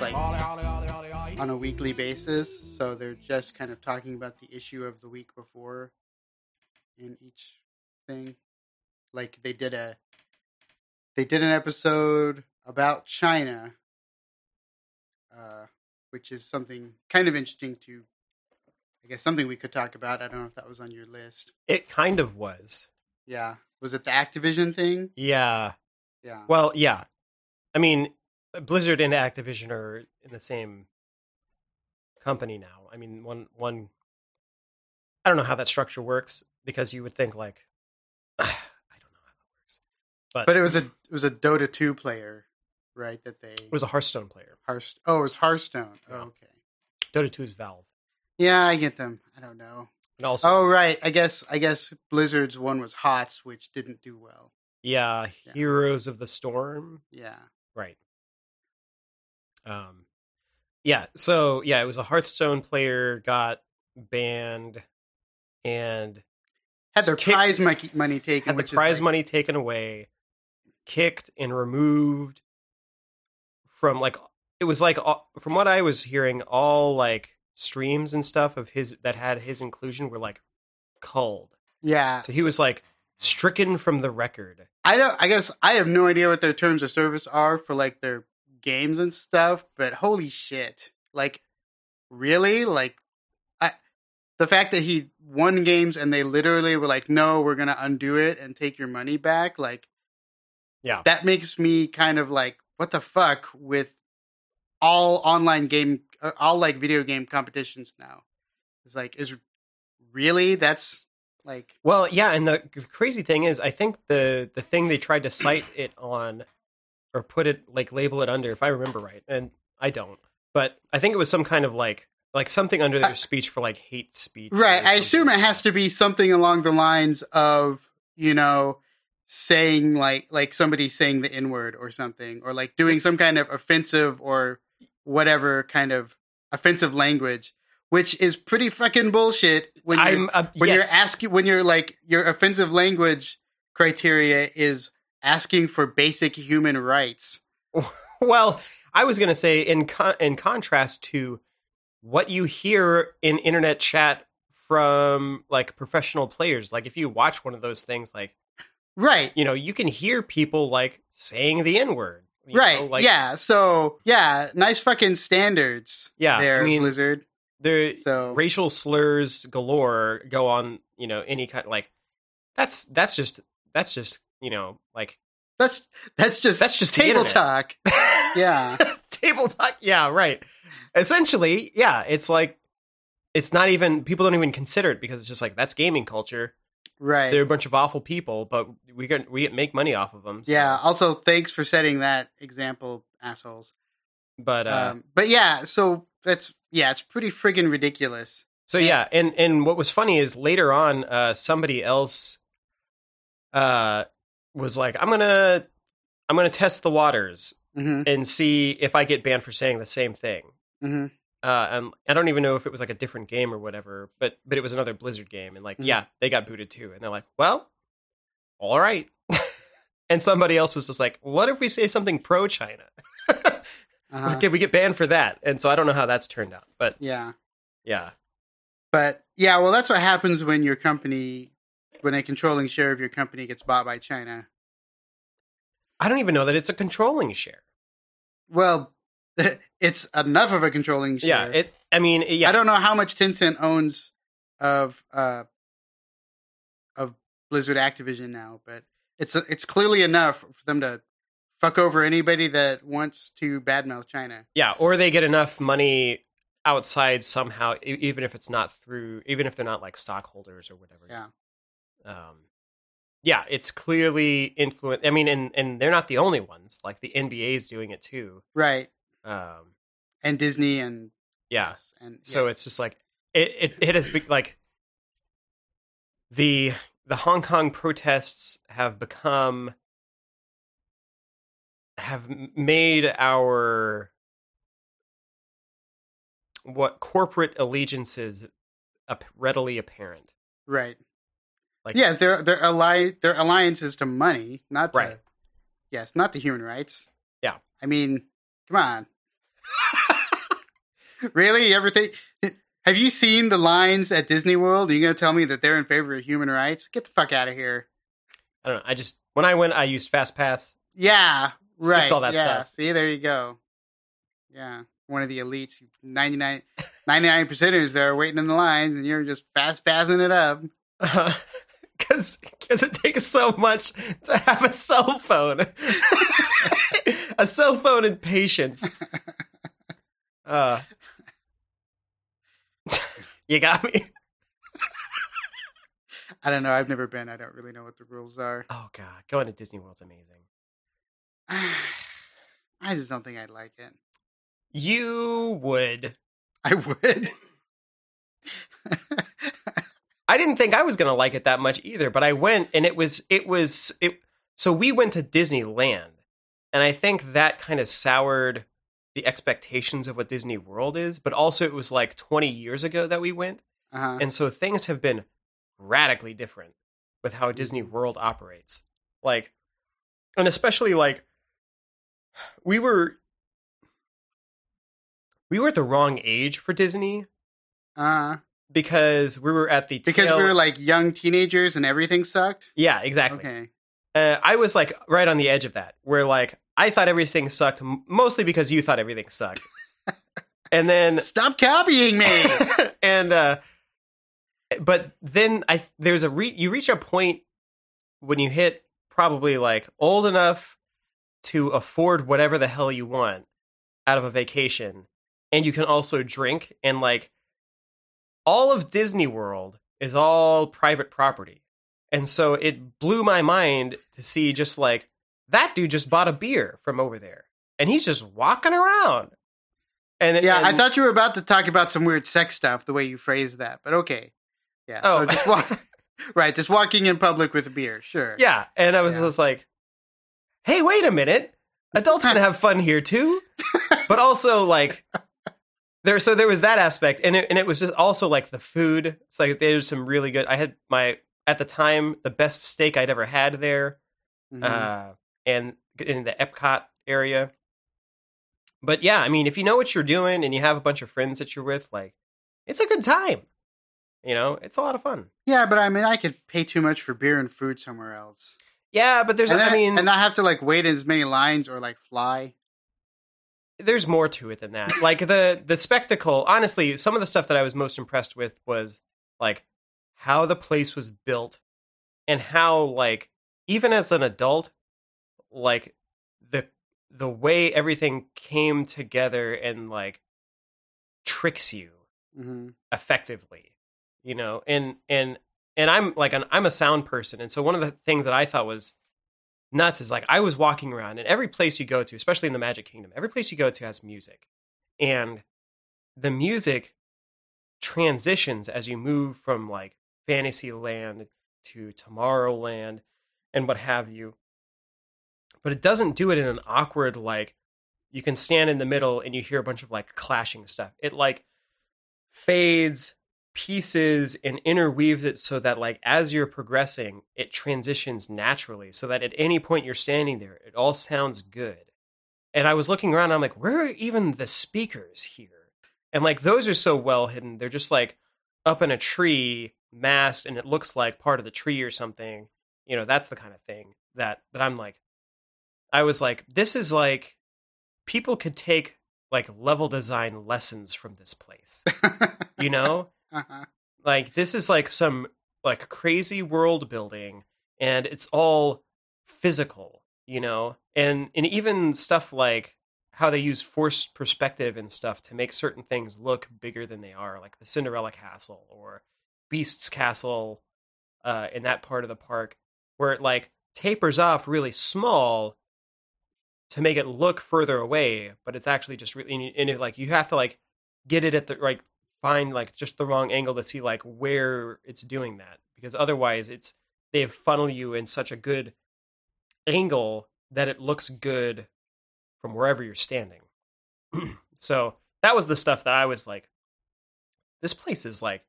like on a weekly basis. So they're just kind of talking about the issue of the week before in each thing. Like they did a they did an episode about China, uh, which is something kind of interesting to I guess something we could talk about. I don't know if that was on your list. It kind of was. Yeah. Was it the Activision thing? Yeah. Yeah. Well, yeah. I mean, Blizzard and Activision are in the same company now. I mean, one one. I don't know how that structure works because you would think like, I don't know how that works, but But it was a it was a Dota 2 player, right? That they it was a Hearthstone player. Hearth- Oh, it was Hearthstone. Oh, okay. Dota Two is Valve, Yeah, I get them. I don't know. and also Oh, right. I guess I guess Blizzard's one was HOTS, which didn't do well. yeah, Yeah. Heroes of the Storm, Yeah. right? Um, yeah. So yeah, it was a Hearthstone player got banned and Had their Kicked- prize money, money taken, had the prize like, money taken away, kicked and removed from like it was like from what I was hearing, all like streams and stuff of his that had his inclusion were like culled. Yeah. So he was like stricken from the record. I don't. I guess I have no idea what their terms of service are for like their games and stuff. But holy shit! Like, really? Like, I the fact that he won games and they literally were like, "No, we're gonna undo it and take your money back." Like, Yeah. that makes me kind of like, what the fuck with all online game, uh, all like video game competitions now? It's like, is really that's like, Well, yeah, and the, the crazy thing is, I think the the thing they tried to cite it on, or put it like label it under, if I remember right, and I don't, but I think it was some kind of like like something under their Uh, speech for like hate speech. Right. I assume it has to be something along the lines of, you know, saying like like somebody saying the N word or something, or like doing some kind of offensive or whatever kind of offensive language, which is pretty fucking bullshit when you're uh, when yes. you're asking when you're like your offensive language criteria is asking for basic human rights. Well, I was gonna say in con- in contrast to what you hear in internet chat from like professional players, like if you watch one of those things, like Right. you know, you can hear people like saying the N word. Right. like, yeah. So, yeah, nice fucking standards Yeah, There, I mean, Blizzard. There, So, racial slurs galore go on. You know, any kind like that's that's just that's just you know like that's that's just that's just table talk. Yeah. table talk. Yeah, right. Essentially, yeah, it's like it's not even people don't even consider it because it's just like that's gaming culture. Right. They're a bunch of awful people, but we can we make money off of them. so- Yeah. Also, thanks for setting that example, assholes. but uh, um, but yeah, so that's yeah, it's pretty friggin' ridiculous. So yeah, and and what was funny is later on, uh, somebody else uh, was like, "I'm gonna, I'm gonna test the waters hmm and see if I get banned for saying the same thing." hmm Uh, and I don't even know if it was like a different game or whatever, but but it was another Blizzard game, and like, Mhm. yeah, they got booted too, and they're like, "Well, all right." and somebody else was just like, "What if we say something pro China? Uh-huh. Can we get banned for that?" And so I don't know how that's turned out, but Yeah. yeah, But yeah, well, that's what happens when your company, when a controlling share of your company gets bought by China. I don't even know that it's a controlling share. Well, it's enough of a controlling share. Yeah, it. I mean, yeah, I don't know how much Tencent owns of uh of Blizzard Activision now, but it's it's clearly enough for them to fuck over anybody that wants to badmouth China. yeah, or they get enough money outside somehow, even if it's not through, even if they're not like stockholders or whatever. Yeah. Um, yeah, it's clearly influence. I mean, and and they're not the only ones. Like the NBA is doing it too. Right. Um, And Disney and yeah. and So yes. it's just like it. It, it has been like the the Hong Kong protests have become have made our what corporate allegiances readily apparent. right. Like Yes, they're they're ally their alliances to money, not to Right. yes, not to human rights. Yeah. I mean, come on. really? everything. Have you seen the lines at Disney World? Are you gonna tell me that they're in favor of human rights? Get the fuck out of here. I don't know. I just when I went, I used Fast Pass. Yeah, Skipped right. all that yeah. stuff. See, there you go. Yeah, one of the elites, 99 percenters there waiting in the lines, and you're just fast passing it up. Uh-huh. Because because it takes so much to have a cell phone, a cell phone and patience. Uh, you got me. I don't know. I've never been. I don't really know what the rules are. Oh god, going to Disney World's amazing. I just don't think I'd like it. You would. I would. I didn't think I was gonna like it that much either, but I went and it was it was it. So we went to Disneyland, and I think that kind of soured the expectations of what Disney World is. But also, it was like 20 years ago that we went, uh-huh. and so things have been radically different with how Disney World operates. Like, and especially like we were we were at the wrong age for Disney Uh, because we were at the because tail- we were like young teenagers and everything sucked. yeah exactly Okay. uh, I was like right on the edge of that, where like I thought everything sucked, mostly because you thought everything sucked, and then Stop copying me. and uh, but then I there's a re- you reach a point when you hit probably like old enough to afford whatever the hell you want out of a vacation, and you can also drink and like all of Disney World is all private property. And so it blew my mind to see just like that dude just bought a beer from over there and he's just walking around. And yeah, I thought you were about to talk about some weird sex stuff the way you phrased that, but okay. Yeah. Oh. So just walk, right, just walking in public with a beer, sure. Yeah, and I was Yeah. just like, "Hey, wait a minute! Adults can have fun here too." But also, like, there. So there was that aspect, and it, and it was just also like the food. It's like there's some really good. I had my at the time the best steak I'd ever had there, Mhm. uh, and in the Epcot area. But yeah, I mean, if you know what you're doing and you have a bunch of friends that you're with, like, it's a good time. You know, it's a lot of fun. yeah, but I mean, I could pay too much for beer and food somewhere else. Yeah, but there's, and I mean, and not have to like wait in as many lines or like fly. There's more to it than that. Like the the spectacle, honestly, some of the stuff that I was most impressed with was like how the place was built and how like even as an adult like the the way everything came together and like tricks you hmm effectively you know? And and and i'm like an, i'm a sound person. And so one of the things that i thought was nuts is like i was walking around and every place you go to especially in the magic kingdom every place you go to has music. And the music transitions as you move from like fantasyland to tomorrowland and what have you. But it doesn't do it in an awkward like you can stand in the middle and you hear a bunch of like clashing stuff. It like fades pieces and interweaves it so that like as you're progressing it transitions naturally so that at any point you're standing there it all sounds good. And i was looking around i'm like where are even the speakers here? And like those are so well hidden they're just like up in a tree massed and it looks like part of the tree or something you know that's the kind of thing that that i'm like i was like this is like people could take like level design lessons from this place. You know uh-huh. like this is like some like crazy world building and it's all physical you know and and even stuff like how they use forced perspective and stuff to make certain things look bigger than they are like the cinderella castle or beast's castle uh in that part of the park where it like tapers off really small to make it look further away but it's actually just really and, it, like you have to like get it at the like find like just the wrong angle to see like where it's doing that because otherwise it's they funnel you in such a good angle that it looks good from wherever you're standing. So that was the stuff that i was like this place is like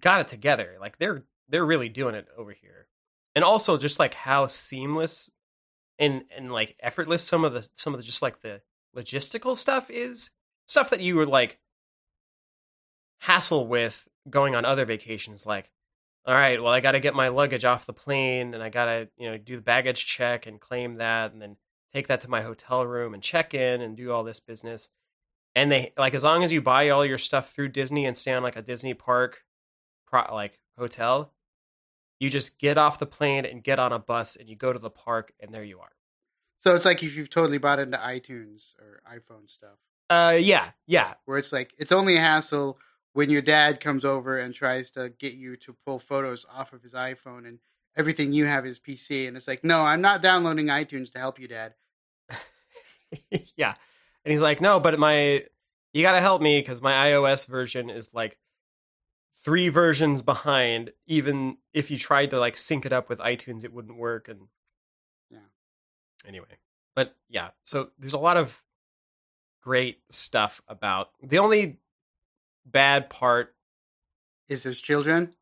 got it together. Like they're they're really doing it over here. And also just like how seamless and and like effortless some of the some of the just like the logistical stuff is stuff that you were like hassle with going on other vacations like all right well i got to get my luggage off the plane and i got to you know do the baggage check and claim that and then take that to my hotel room and check in and do all this business. And they like as long as you buy all your stuff through disney and stay on like a disney park pro, like hotel you just get off the plane and get on a bus and you go to the park and there you are. So it's like if you've totally bought into iTunes or iPhone stuff, uh yeah yeah. Where it's like it's only a hassle when your dad comes over and tries to get you to pull photos off of his iPhone and everything you have is PC, and it's like, no, I'm not downloading iTunes to help you, Dad. yeah. And he's like, no, but my, you got to help me because my iOS version is like three versions behind. Even if you tried to like sync it up with iTunes, it wouldn't work. And Yeah. Anyway, but yeah, so there's a lot of great stuff about the only bad part. Is there's children?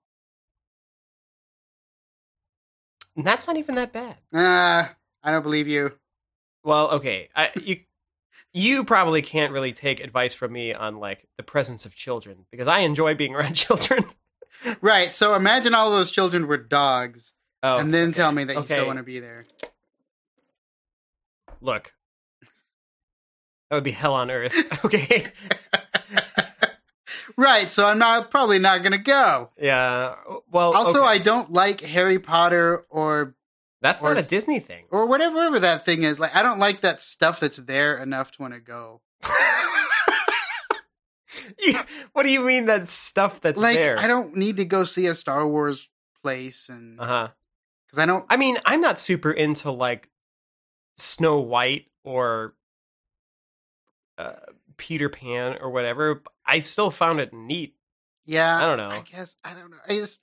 And that's not even that bad. Ah, I don't believe you. Well, okay, I, you you probably can't really take advice from me on like the presence of children because I enjoy being around children. Right. So imagine all those children were dogs, Oh, and then okay. tell me that you still want to be there. Look, that would be hell on earth. Okay, right. So I'm not probably not gonna go. yeah. Well, Also, okay. I don't like Harry Potter or that's or- not a Disney thing. or whatever whatever that thing is. Like I don't like that stuff that's there enough to want to go. You- what do you mean that stuff that's like there? I don't need to go see a Star Wars place and Uh huh. because I don't. I mean, I'm not super into like Snow White or uh, Peter Pan or whatever. I still found it neat. Yeah, I don't know. I guess I don't know. I just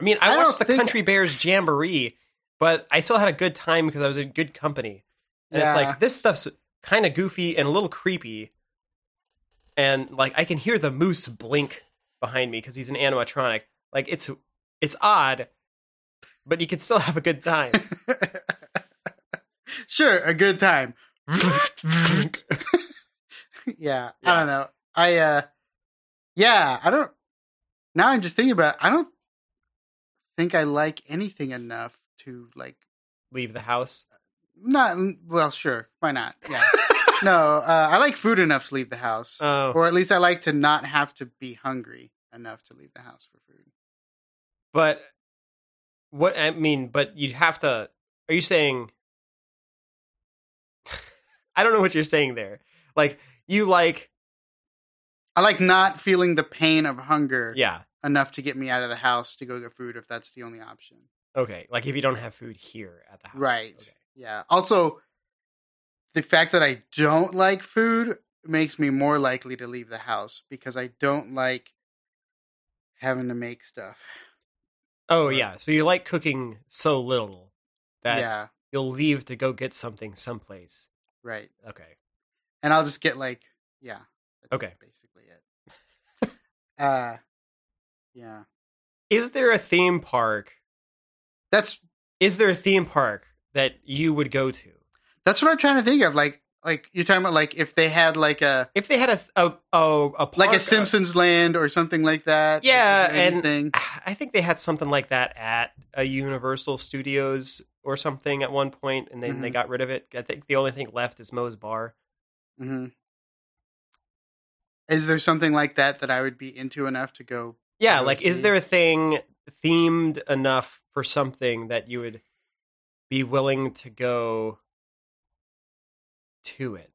I mean, I, I watched the think- Country Bears Jamboree, but I still had a good time because I was in good company. And it's like this stuff's kind of goofy and a little creepy, and like I can hear the moose blink behind me because he's an animatronic. Like it's it's odd, but you can still have a good time. sure a good time. yeah, I don't know. I uh, yeah, I don't. Now I'm just thinking about. It, I don't think I like anything enough to like Leave the house. not. Well, sure, why not? Yeah. no, uh, I like food enough to leave the house, Oh, or at least I like to not have to be hungry enough to leave the house for food. but what I mean, but you'd have to. Are you saying? I don't know what you're saying there. Like you like, I like not feeling the pain of hunger yeah. enough to get me out of the house to go get food if that's the only option. Okay, like if you don't have food here at the house, Right. Okay. Yeah. Also, the fact that I don't like food makes me more likely to leave the house because I don't like having to make stuff. Oh yeah, so you like cooking so little that yeah. you'll leave to go get something someplace. Right. Okay. And I'll just get like, yeah. That's Okay. Basically it. uh, yeah. Is there a theme park? That's Is there a theme park that you would go to that's what I'm trying to think of. Like, like you're talking about like if they had like a if they had a a a, a like a Simpsons land or something like that. Yeah, there and- anything? I think they had something like that at a Universal Studios or something at one point, and then they Mhm. got rid of it. I think the only thing left is Moe's Bar. Hmm Is there something like that that I would be into enough to go? Yeah, go like is there a thing themed enough for something that you would be willing to go to it?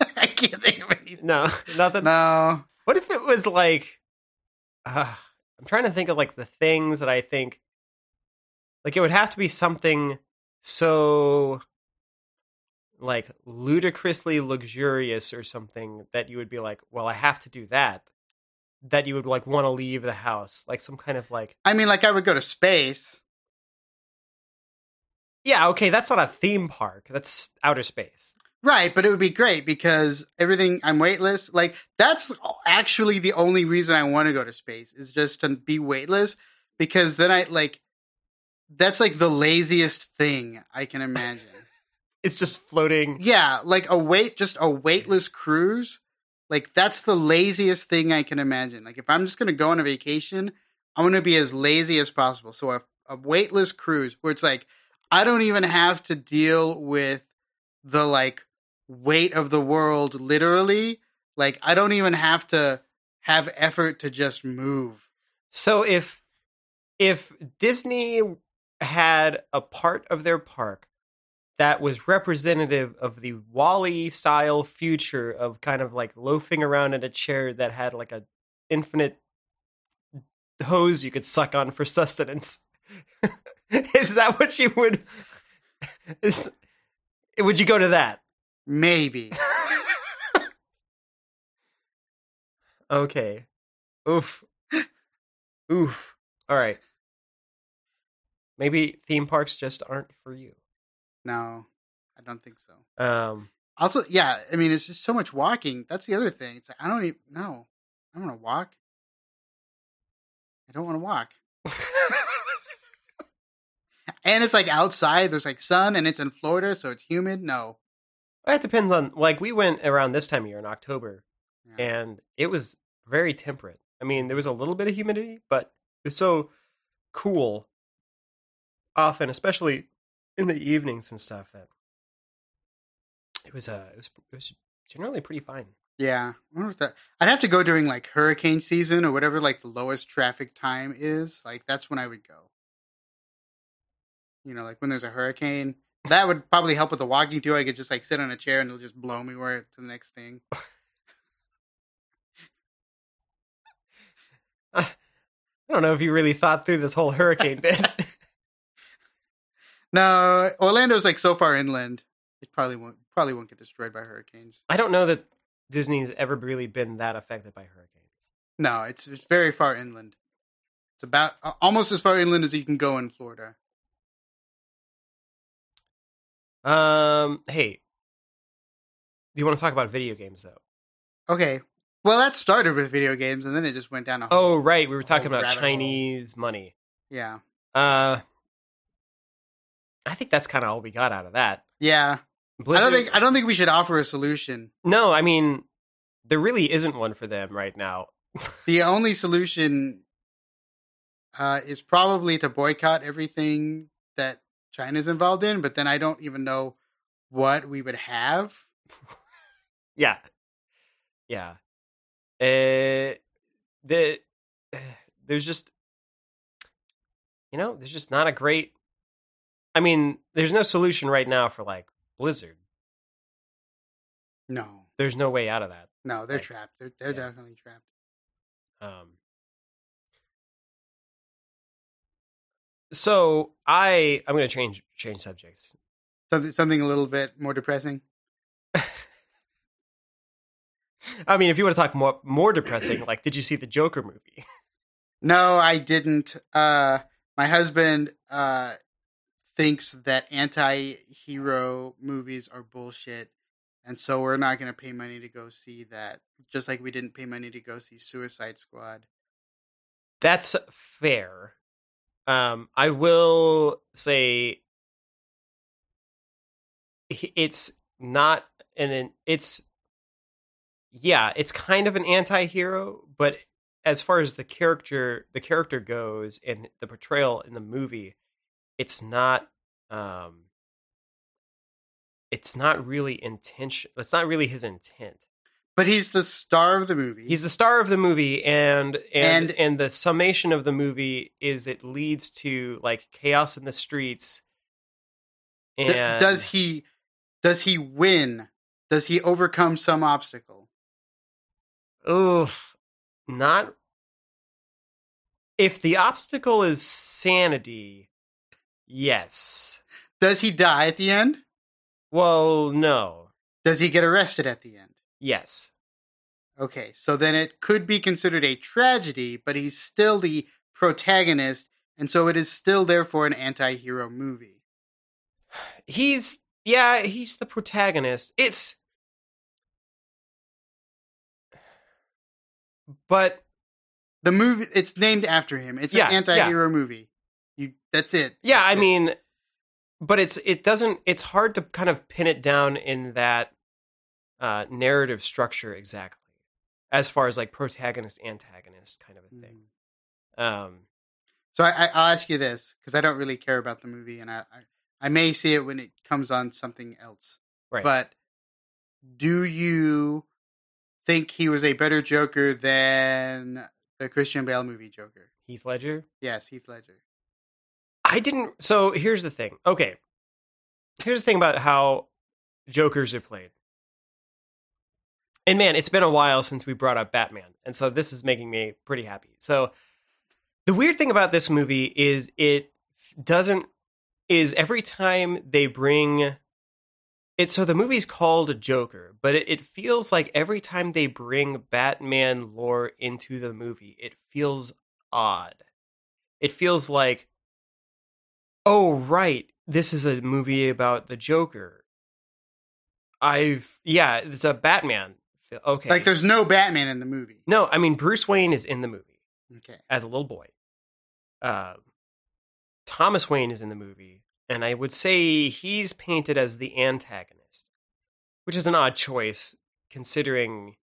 I can't think of anything. No, nothing. No. What if it was like uh, I'm trying to think of like the things that I think like it would have to be something so like ludicrously luxurious or something that you would be like, well, I have to do that. That you would like want to leave the house, like some kind of like I mean, like I would go to space. Yeah, okay, that's not a theme park. That's outer space. Right, but it would be great because everything I'm weightless. Like that's actually the only reason I want to go to space is just to be weightless because then I like that's like the laziest thing I can imagine. It's just floating. Yeah, like a weight, just a weightless cruise. Like that's the laziest thing I can imagine. Like if I'm just gonna go on a vacation, I'm gonna be as lazy as possible. So a, a weightless cruise where it's like I don't even have to deal with the like weight of the world literally. Like I don't even have to have effort to just move. So if if Disney had a part of their park that was representative of the WALL-E style future of kind of like loafing around in a chair that had like a infinite hose you could suck on for sustenance. is that what you would is would you go to that? Maybe. okay. Oof. Oof. All right. Maybe theme parks just aren't for you. No, I don't think so. Um Also, yeah, I mean, it's just so much walking. That's the other thing. It's like I don't even no. I don't want to walk. I don't want to walk. and it's like outside. There's like sun, and it's in Florida, so it's humid. No, it depends on like we went around this time of year in October Yeah. and it was very temperate. I mean, there was a little bit of humidity, but it's so cool often, especially in the evenings and stuff that it was uh it was it was generally pretty fine. yeah. I wonder if that. I'd have to go during like hurricane season or whatever. Like the lowest traffic time is. Like that's when I would go. You know, like when there's a hurricane. That would probably help with the walking too. I could just like sit on a chair and it'll just blow me where to the next thing. I don't know if you really thought through this whole hurricane bit. No, Orlando's like so far inland. It probably won't probably won't get destroyed by hurricanes. I don't know that Disney's ever really been that affected by hurricanes. No, it's it's very far inland. It's about uh, almost as far inland as you can go in Florida. Um, hey, do you want to talk about video games though? Okay. Well, that started with video games, and then it just went down a. Oh, right, we were talking about rabbit hole. Chinese money. yeah, Uh, I think that's kind of all we got out of that. yeah. Blizzard, I don't think I don't think we should offer a solution. No, I mean, there really isn't one for them right now. The only solution uh, is probably to boycott everything that China's involved in. But then I don't even know what we would have. Yeah, yeah. Uh, the there's just you know there's just not a great. I mean, there's no solution right now for like Blizzard. No, There's no way out of that. no, they're Right. trapped. They're they're Yeah. definitely trapped. Um, so I I'm going to change change subjects. Something something a little bit more depressing. I mean, if you want to talk more more depressing, like did you see the Joker movie? No, I didn't. Uh, my husband uh, thinks that anti-hero movies are bullshit, and so we're not going to pay money to go see that. Just like we didn't pay money to go see Suicide Squad. That's fair. Um, I will say it's not an it's yeah, it's kind of an anti-hero, but as far as the character the character goes and the portrayal in the movie, it's not um it's not really intention it's not really his intent. But he's the star of the movie. He's the star of the movie, and and And- and the summation of the movie is that leads to like chaos in the streets. And does he? Does he win? Does he overcome some obstacle? Oof, not if the obstacle is sanity. Yes. Does he die at the end? Well, no. Does he get arrested at the end? Yes. Okay, so then it could be considered a tragedy, but he's still the protagonist, and so it is still therefore an anti-hero movie. He's yeah, he's the protagonist. It's but The movie it's named after him. It's Yeah, an anti-hero movie. That's it. Yeah, That's I it. mean, but it's it doesn't it's hard to kind of pin it down in that uh narrative structure exactly as far as like protagonist antagonist kind of a thing Mhm. um So I, I, I'll ask you this because I don't really care about the movie, and I, I I may see it when it comes on something else. right But do you think he was a better Joker than the Christian Bale movie Joker? heath ledger Yes, Heath Ledger. I didn't. So here's the thing. Okay, here's the thing about how Jokers are played. And man, it's been a while since we brought up Batman, and so this is making me pretty happy. So the weird thing about this movie is it doesn't is every time they bring it. So the movie's called Joker, but it, it feels like every time they bring Batman lore into the movie, it feels odd. It feels like oh right this is a movie about the joker i've yeah it's a batman okay Like, there's no Batman in the movie. no i mean bruce wayne is in the movie Okay. as a little boy uh, thomas wayne is in the movie and i would say he's painted as the antagonist which is an odd choice considering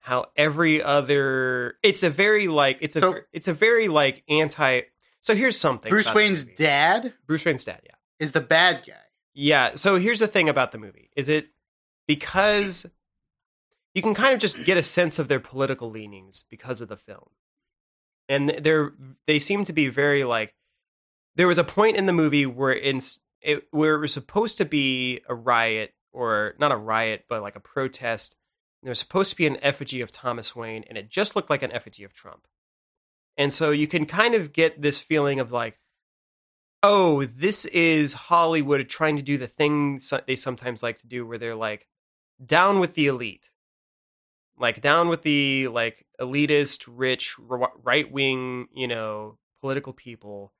how every other it's a very like it's a So- it's a very like anti so here's something Bruce Wayne's dad bruce wayne's dad yeah is the bad guy. Yeah. So here's the thing about the movie: is it because you can kind of just get a sense of their political leanings because of the film, and they're they seem to be very like. There was a point in the movie where in it, where it was supposed to be a riot or not a riot, but like a protest. There was supposed to be an effigy of Thomas Wayne, and it just looked like an effigy of Trump. And so you can kind of get this feeling of like, oh, this is Hollywood trying to do the thing they sometimes like to do, where they're like, down with the elite, like down with the like elitist, rich, right wing, you know, political people,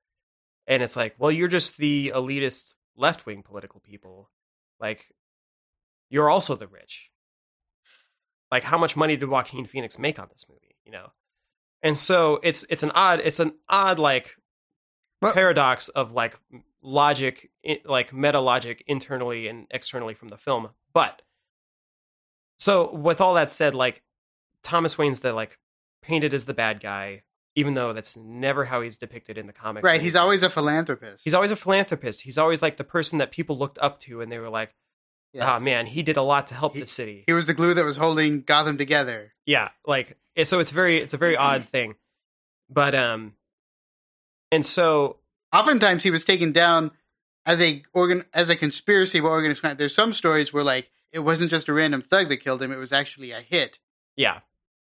and it's like, well, you're just the elitist, left wing political people, like you're also the rich. Like, how much money did Joaquin Phoenix make on this movie? You know, and so it's it's an odd it's an odd like But- paradox of like logic like meta logic internally and externally from the film but so with all that said like thomas wayne's the like painted as the bad guy even though that's never how he's depicted in the comic Right. He's always a philanthropist. he's always a philanthropist he's always like the person that people looked up to and they were like Yes. ah man he did a lot to help He- the city He was the glue that was holding Gotham together. yeah like so it's very it's a very odd thing but um and so Oftentimes, he was taken down as a organ as a conspiracy of organized crime. There's some stories where like it wasn't just a random thug that killed him; it was actually a hit. yeah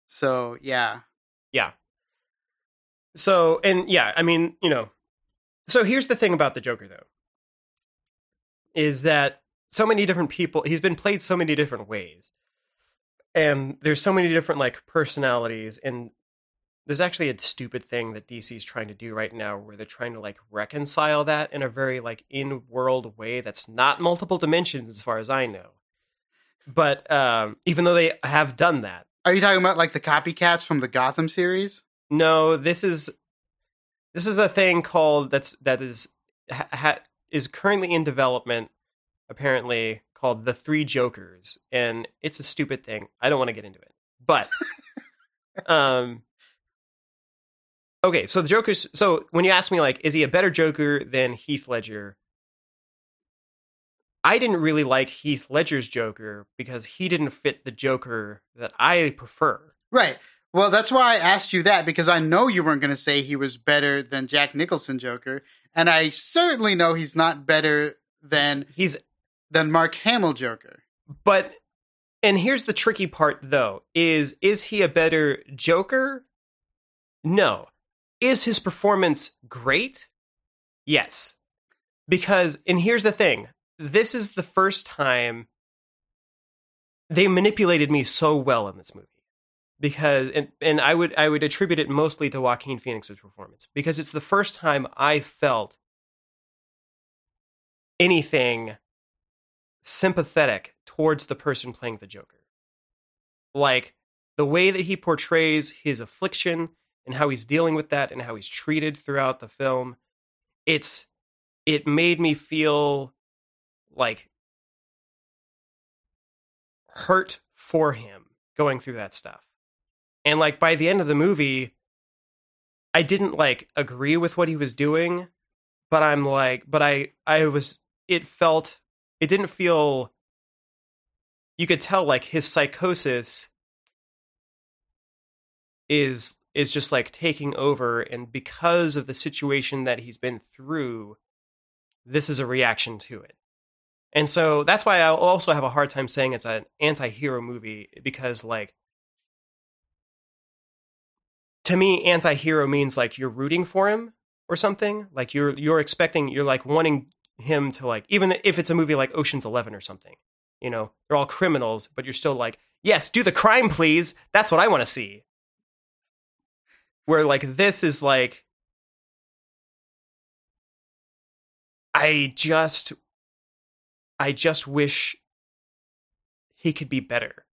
So yeah, Yeah. So, and yeah, I mean, you know, so here's the thing about the Joker, though, is that so many different people, he's been played so many different ways. And there's so many different, like, personalities. And there's actually a stupid thing that DC is trying to do right now where they're trying to, like, reconcile that in a very, like, in world way that's not multiple dimensions, as far as I know. But um, even though they have done that, are you talking about like the copycats from the Gotham series? No, this is this is a thing called that's that is ha, ha, is currently in development. Apparently, called the Three Jokers, and it's a stupid thing. I don't want to get into it, but um, okay. So the Joker's. So when you ask me, like, is he a better Joker than Heath Ledger? I didn't really like Heath Ledger's Joker because he didn't fit the Joker that I prefer. Right. Well, that's why I asked you that because I know you weren't going to say he was better than Jack Nicholson Joker, and I certainly know he's not better than he's than Mark Hamill Joker. But and here's the tricky part though is is he a better Joker? No. Is his performance great? Yes. Because and here's the thing. This is the first time they manipulated me so well in this movie. Because and, and I would I would attribute it mostly to Joaquin Phoenix's performance because it's the first time I felt anything sympathetic towards the person playing the Joker. Like the way that he portrays his affliction and how he's dealing with that and how he's treated throughout the film, it's it made me feel like hurt for him going through that stuff. And like by the end of the movie, I didn't like agree with what he was doing, but I'm like, but I, I was, it felt, it didn't feel, you could tell like his psychosis is, is just like taking over. And because of the situation that he's been through, this is a reaction to it. And so that's why I also have a hard time saying it's an anti-hero movie because like to me anti-hero means like you're rooting for him or something like you're you're expecting you're like wanting him to like even if it's a movie like Ocean's 11 or something you know they're all criminals but you're still like yes do the crime please that's what I want to see where like this is like I just I just wish he could be better.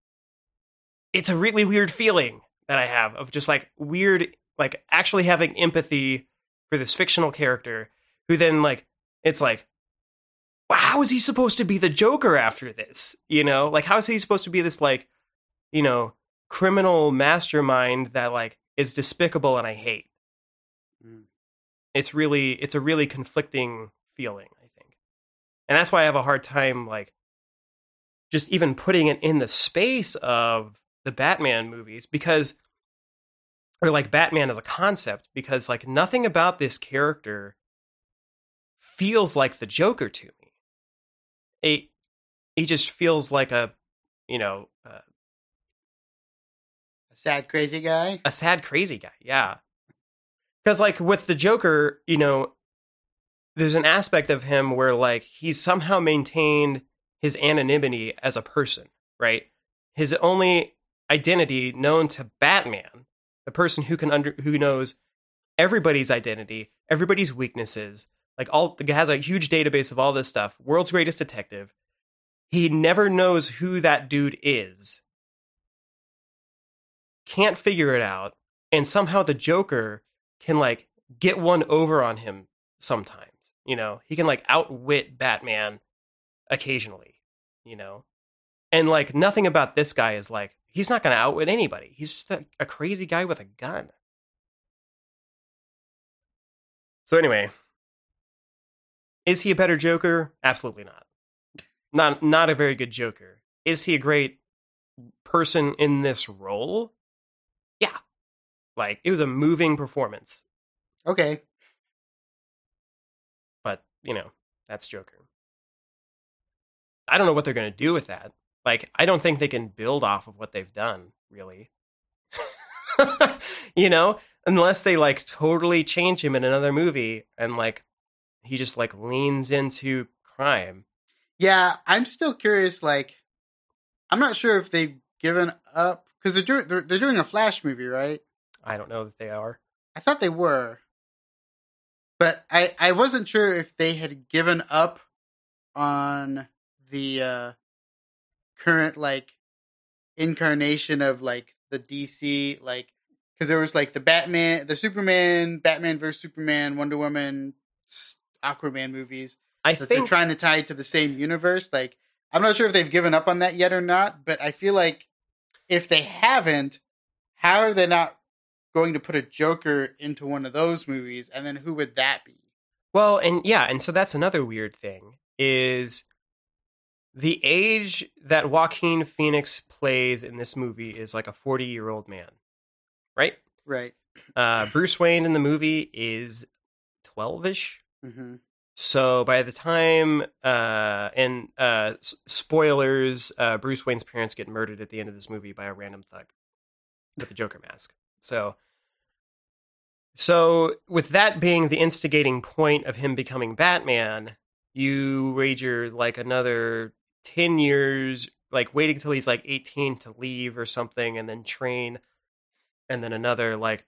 It's a really weird feeling that I have of just like weird, like actually having empathy for this fictional character who then like, it's like, how is he supposed to be the Joker after this? You know, like, how is he supposed to be this, like, you know, criminal mastermind that, like, is despicable and I hate? Mm. It's really, it's a really conflicting feeling I think. and that's why I have a hard time like just even putting it in the space of the Batman movies because or like Batman as a concept because like nothing about this character feels like the Joker to me. It he just feels like a you know uh, a sad crazy guy. A sad crazy guy, yeah. Because like with the Joker, you know, there's an aspect of him where like he's somehow maintained his anonymity as a person, right? His only identity known to Batman, the person who can under who knows everybody's identity, everybody's weaknesses, like all has a huge database of all this stuff, world's greatest detective. He never knows who that dude is. Can't figure it out, and somehow the Joker can like get one over on him sometimes you know, he can like outwit Batman occasionally, you know? And like nothing about this guy is like, he's not going to outwit anybody. He's just a, a crazy guy with a gun. So anyway, is he a better Joker? Absolutely not. Not not a very good Joker. Is he a great person in this role? Yeah. Like it was a moving performance. Okay But, you know, that's Joker. I don't know what they're going to do with that. Like, I don't think they can build off of what they've done, really. you know, unless they like totally change him in another movie and like he just like leans into crime. Yeah, I'm still curious. Like, I'm not sure if they've given up because they're doing they're, they're doing a Flash movie, right? I don't know that they are. I thought they were but I I wasn't sure if they had given up on the uh current like incarnation of like the DC like because there was like the Batman, the Superman, Batman vs Superman, Wonder Woman, Aquaman movies. I think they're trying to tie it to the same universe. Like I'm not sure if they've given up on that yet or not, but I feel like if they haven't, how are they not going to put a Joker into one of those movies, and then who would that be? Well, and yeah, and so that's another weird thing is the age that Joaquin Phoenix plays in this movie is like a 40 year old man, right? Right. Uh, Bruce Wayne in the movie is 12 ish. Mm-hmm. So by the time, uh, and uh, spoilers, uh, Bruce Wayne's parents get murdered at the end of this movie by a random thug with a Joker mask. So so, with that being the instigating point of him becoming Batman, you wager like another 10 years, like waiting till he's like 18 to leave or something and then train. And then another like.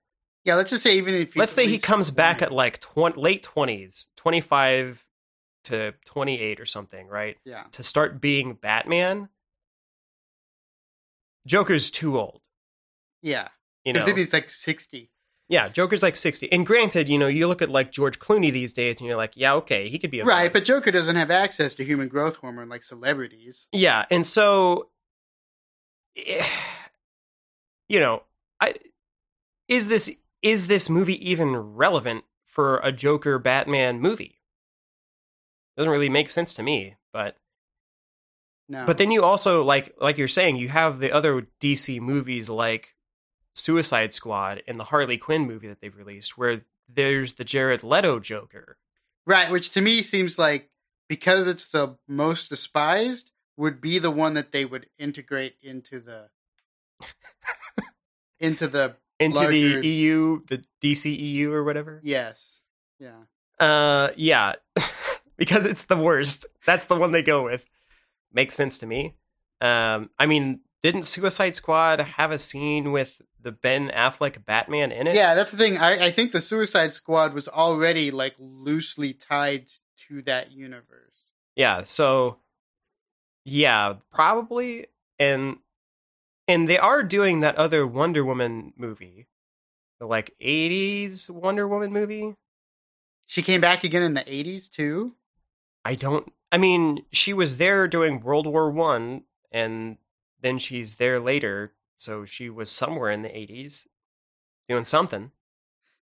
Yeah, let's just say even if. Let's say he comes back at like 20, late 20s, 25 to 28 or something, right? Yeah. To start being Batman. Joker's too old. Yeah. You know, he's like 60. Yeah, Joker's like 60. And granted, you know, you look at like George Clooney these days and you're like, yeah, okay, he could be a right, villain. but Joker doesn't have access to human growth hormone like celebrities. Yeah, and so eh, you know, I is this is this movie even relevant for a Joker Batman movie? Doesn't really make sense to me, but No, but then you also like like you're saying you have the other DC movies like Suicide Squad and the Harley Quinn movie that they've released where there's the Jared Leto Joker. right, which to me seems like because it's the most despised, would be the one that they would integrate into the into the into Larger- the EU, the DCEU or whatever. yes, yeah. Uh, yeah, because it's the worst. That's the one they go with. Makes sense to me. Um, I mean, didn't Suicide Squad have a scene with the Ben Affleck Batman in it? Yeah, that's the thing. I, I think the Suicide Squad was already like loosely tied to that universe. Yeah. So, yeah, probably, and and they are doing that other Wonder Woman movie, the like '80s Wonder Woman movie. She came back again in the eighties too. I don't. I mean, she was there during World War One, and then she's there later. So she was somewhere in the eighties, doing something.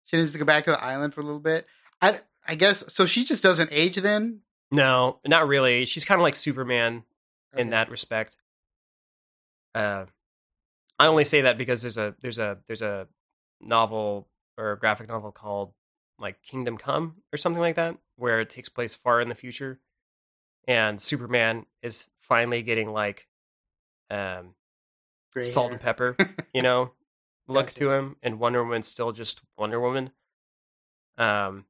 She needs to go back to the island for a little bit. I I guess so. She just doesn't age then. No, not really. She's kind of like Superman in that respect. Uh, I only say that because there's a there's a there's a novel or a graphic novel called like Kingdom Come or something like that, where it takes place far in the future, and Superman is finally getting like um Gray salt hair. and pepper, you know, look Gotcha. to him, and Wonder Woman's still just Wonder Woman. Um,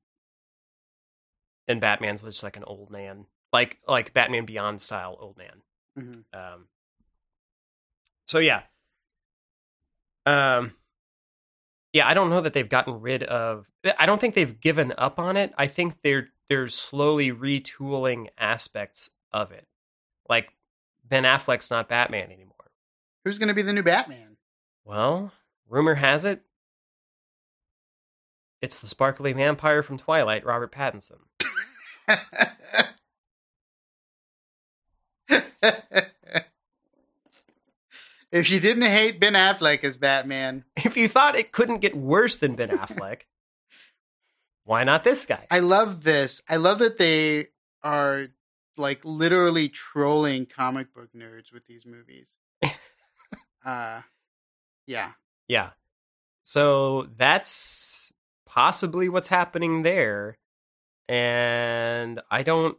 and Batman's just like an old man, like like Batman Beyond style old man. Mhm. Um, so yeah, um, yeah, I don't know that they've gotten rid of. I don't think they've given up on it. I think they're they're slowly retooling aspects of it. Like Ben Affleck's not Batman anymore. Who's going to be the new Batman? Well, rumor has it it's the sparkly vampire from Twilight, Robert Pattinson. if you didn't hate Ben Affleck as Batman, If you thought it couldn't get worse than Ben Affleck, why not this guy? I love this. I love that they are like literally trolling comic book nerds with these movies. uh yeah. Yeah. So that's possibly what's happening there. And I don't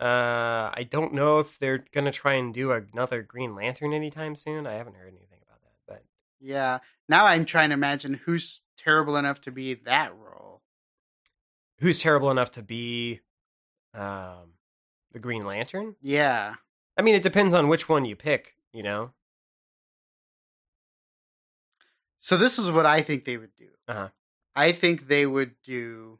uh I don't know if they're going to try and do another Green Lantern anytime soon. I haven't heard anything about that. But Yeah. Now I'm trying to imagine who's terrible enough to be that role. who's terrible enough to be um the Green Lantern? Yeah. I mean, it depends on which one you pick, you know. So this is what I think they would do. Uh-huh. I think they would do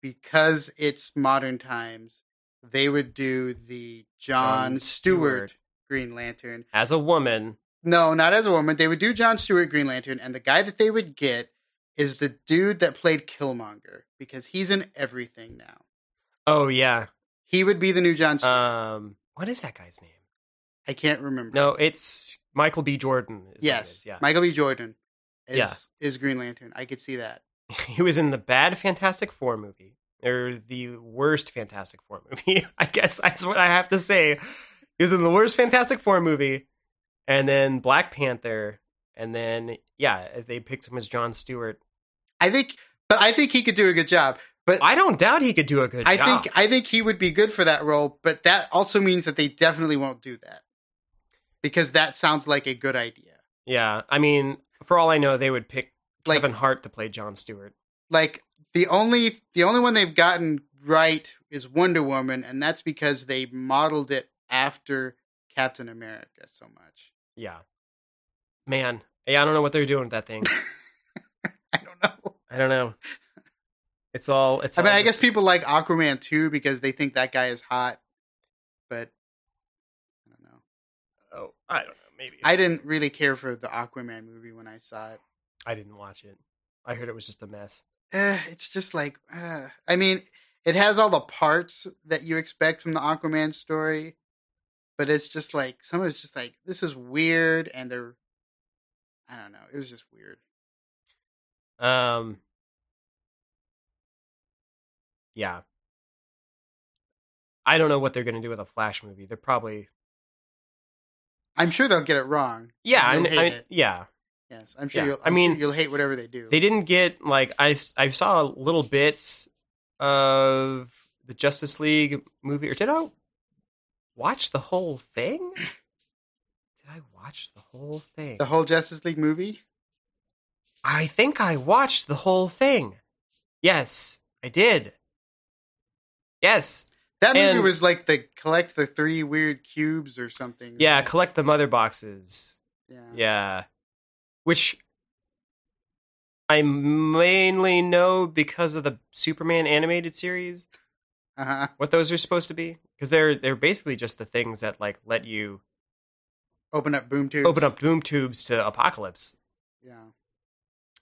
because it's modern times, they would do the John Stewart Stewart. Green Lantern. As a woman, No, not as a woman. They would do John Stewart Green Lantern, and the guy that they would get is the dude that played Killmonger because he's in everything now. oh yeah. He would be the new John Stewart. Um what is that guy's name? I can't remember. No, it's Michael B. Jordan. is yes, yeah. Michael B. Jordan is, Yeah. is Green Lantern. I could see that. he was in the bad Fantastic Four movie. Or the worst Fantastic Four movie. I guess that's what I have to say. He was in the worst Fantastic Four movie, and then Black Panther, and then yeah, they picked him as John Stewart. I think, but I think he could do a good job. But I don't doubt he could do a good I job. think I think he would be good for that role, but that also means that they definitely won't do that. Because that sounds like a good idea. yeah, I mean, for all I know, they would pick Like- Kevin Hart to play John Stewart. Like the only the only one they've gotten right is Wonder Woman, and that's because they modeled it after Captain America so much. Yeah, man, yeah, I don't know what they're doing with that thing. I don't know. I don't know. It's all. It's. I mean, all I guess people like Aquaman too because they think that guy is hot, but I don't know. Oh, I don't know. Maybe I didn't really care for the Aquaman movie when I saw it. I didn't watch it. I heard it was just a mess. Uh, it's just like, uh, I mean, it has all the parts that you expect from the Aquaman story, but it's just like some of it's just like this is weird, and they're, I don't know, it was just weird. Um. Yeah. I don't know what they're going to do with a Flash movie. They're probably I'm sure they'll get it wrong. yeah. I, mean- I mean, it. yeah. Yes, I'm sure. Yeah, You'll, I mean, you'll hate whatever they do. They didn't get like I I saw little bits of the Justice League movie, or did I watch the whole thing? Did I watch the whole thing? the whole Justice League movie. I think I watched the whole thing. Yes, I did. Yes. That movie And- was like the collect the three weird cubes or something. Yeah, collect the mother boxes. yeah. Yeah. Which I mainly know because of the Superman animated series, Uh-huh. what those are supposed to be. Because they're they're basically just the things that like let you Open up boom tubes. open up boom tubes to Apokolips. Yeah.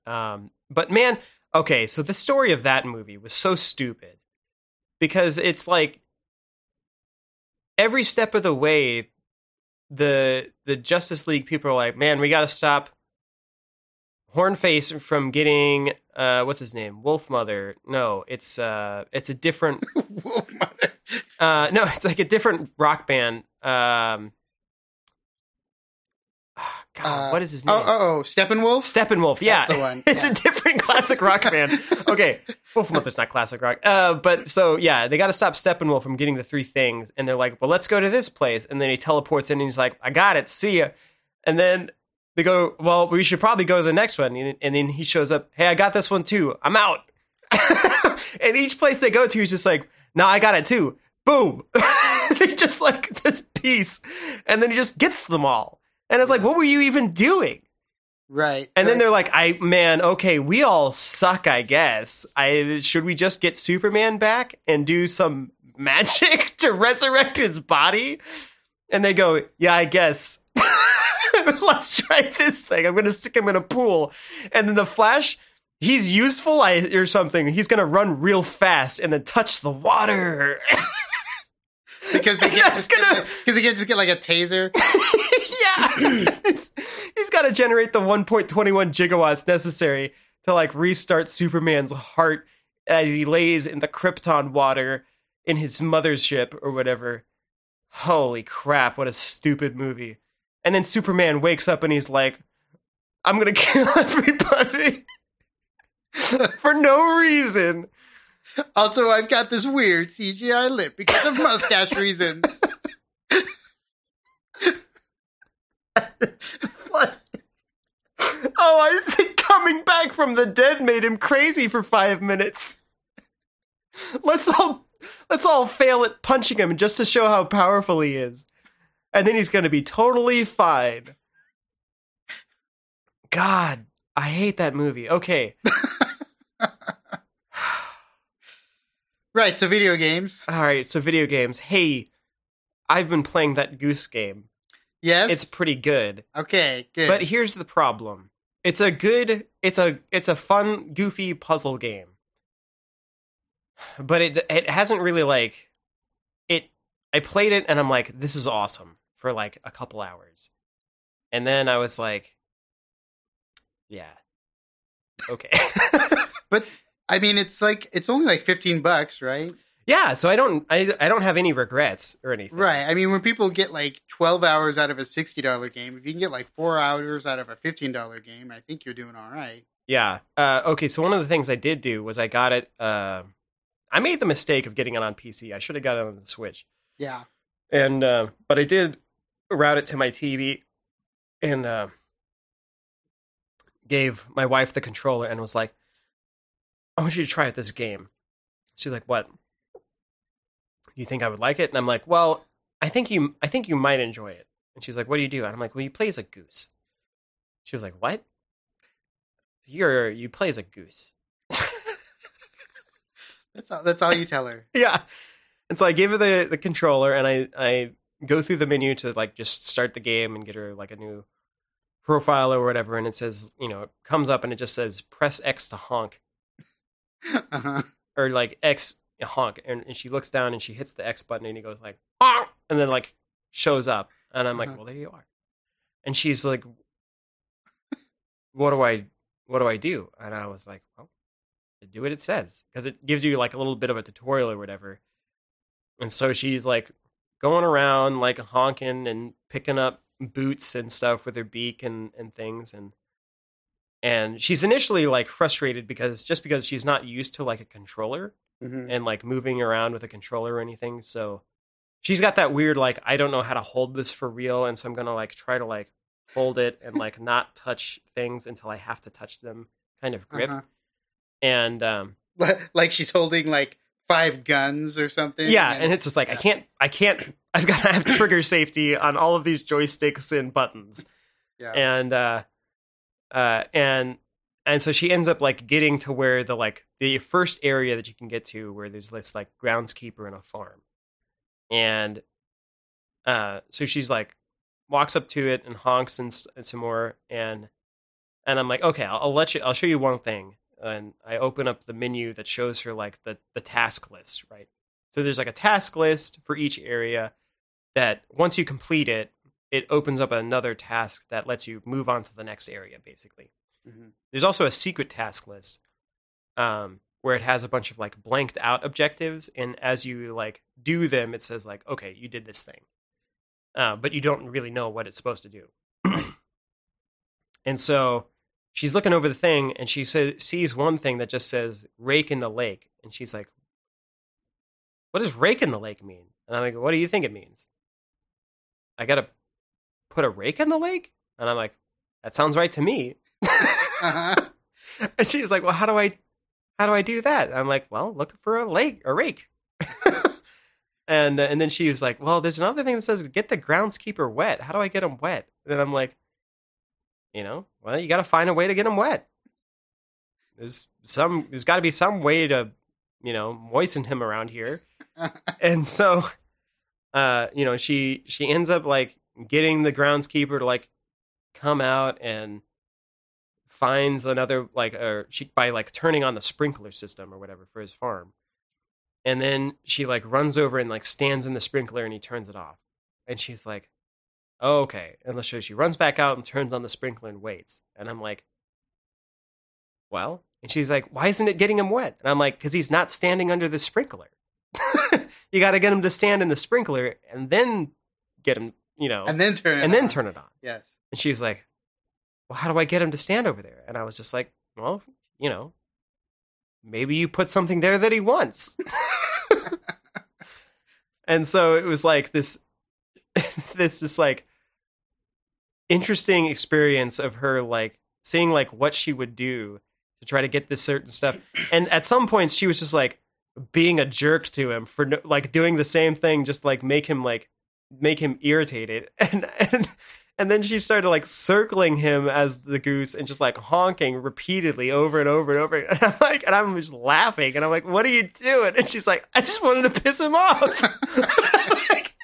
Um, but man, okay, so the story of that movie was so stupid because it's like every step of the way, the the Justice League people are like, man, we got to stop Hornface from getting uh, what's his name, Wolfmother. No, it's uh, it's a different. Wolfmother. Uh, no, it's like a different rock band. Um, God, Uh, what is his name? Oh, oh, oh, Steppenwolf. Steppenwolf, yeah. That's the one, it's a different classic rock band. Okay, Wolfmother's not classic rock. Uh, but so, yeah, they got to stop Steppenwolf from getting the three things. And they're like, well, let's go to this place. And then he teleports in and he's like, I got it. See ya. And then they go, well, we should probably go to the next one. And and then he shows up, hey, I got this one too. I'm out. and each place they go to, he's just like, nah, I got it too. Boom. he just like says peace. And then he just gets them all. And it's like, what were you even doing? Right. And then they're like, "I man, okay, we all suck, I guess. I should we just get Superman back and do some magic to resurrect his body?" And they go, "Yeah, I guess. Let's try this thing. I'm going to stick him in a pool." And then the Flash, he's useful I, or something. He's going to run real fast and then touch the water. because they can't just get gonna- because they can't just get like a taser. yeah. He's got to generate the 1.21 gigawatts necessary to like restart Superman's heart as he lays in the Krypton water in his mother's ship or whatever. Holy crap, what a stupid movie. And then Superman wakes up and he's like, I'm going to kill everybody for no reason. Also, I've got this weird CGI lip because of mustache reasons. It's like, oh, I think coming back from the dead made him crazy for five minutes. Let's all let's all fail at punching him just to show how powerful he is, and then he's going to be totally fine. God, I hate that movie. Okay, right. So video games. all right. So video games. Hey, I've been playing that Goose game. Yes. It's pretty good. okay. Good. But here's the problem. It's a good it's a it's a fun goofy puzzle game. But it it hasn't really like it I played it and I'm like this is awesome for like a couple hours. And then I was like yeah. Okay. But I mean, it's like it's only like fifteen bucks, right? yeah, so I don't I I don't have any regrets or anything. Right. I mean, when people get like twelve hours out of a sixty dollar game, if you can get like four hours out of a fifteen dollar game, I think you're doing all right. Yeah. Uh, okay. So one of the things I did do was I got it. Uh, I made the mistake of getting it on PC. I should have got it on the Switch. Yeah. And uh, but I did route it to my TV, and uh, gave my wife the controller and was like, "I want you to try out this game." She's like, "What? You think I would like it?" And I'm like, "Well, I think you, I think you might enjoy it." And she's like, "What do you do?" And I'm like, "Well, you play as a goose." She was like, "What?" You're you play as a goose. That's all. That's all you tell her. yeah. And so I gave her the, the controller and I, I go through the menu to like just start the game and get her like a new profile or whatever, and it says, you know, it comes up and it just says press X to honk uh-huh. or like X honk, and, and she looks down and she hits the X button and he goes like honk, and then like shows up, and I'm like, Uh-huh. well, there you are, and she's like, what do I, what do I do? And I was like, well, do what it says because it gives you like a little bit of a tutorial or whatever, and so she's like going around like honking and picking up boots and stuff with her beak and and things and and she's initially like frustrated because just because she's not used to like a controller Mhm. and like moving around with a controller or anything so she's got that weird like i don't know how to hold this for real and so i'm gonna like try to like hold it and like not touch things until i have to touch them kind of grip Uh-huh. and um Like she's holding like five guns or something. yeah and it's just like i can't i can't i've got to have trigger safety on all of these joysticks and buttons yeah. and uh uh and and so she ends up like getting to where the like the first area that you can get to where there's this like groundskeeper in a farm and uh so she's like walks up to it and honks and, and some more and and i'm like okay I'll, I'll let you i'll show you one thing and i open up the menu that shows her like the the task list right? So there's like a task list for each area that once you complete it it opens up another task that lets you move on to the next area basically. Mhm. there's also a secret task list um, where it has a bunch of like blanked out objectives and as you like do them it says like okay you did this thing. Uh, but you don't really know what it's supposed to do and so she's looking over the thing and she says sees one thing that just says rake in the lake and she's like what does rake in the lake mean and i'm like what do you think it means i gotta put a rake in the lake and i'm like that sounds right to me Uh-huh. and she's like, "Well, how do I, how do I do that?" I'm like, "Well, look for a lake, a rake." and and then she was like, "Well, there's another thing that says get the groundskeeper wet. How do I get him wet?" And I'm like, "You know, well, you got to find a way to get him wet. There's some, there's got to be some way to, you know, moisten him around here." and so, uh, you know, she she ends up like getting the groundskeeper to like come out and finds another like or she by like turning on the sprinkler system or whatever for his farm and then she like runs over and like stands in the sprinkler and he turns it off and she's like okay and so she runs back out and turns on the sprinkler and waits and i'm like well and she's like why isn't it getting him wet and i'm like because he's not standing under the sprinkler you got to get him to stand in the sprinkler and then get him you know and then turn it and then on. turn it on Yes. and she's like, Well, how do I get him to stand over there? And I was just like, Well, you know, maybe you put something there that he wants. and so it was like this this just like interesting experience of her like seeing like what she would do to try to get this certain stuff. And at some points she was just like being a jerk to him for no, like doing the same thing just like make him like make him irritated and and and then she started like circling him as the goose and just like honking repeatedly over and over and over. And I'm like, and I'm just laughing. And I'm like, what are you doing? And she's like, I just wanted to piss him off. Like,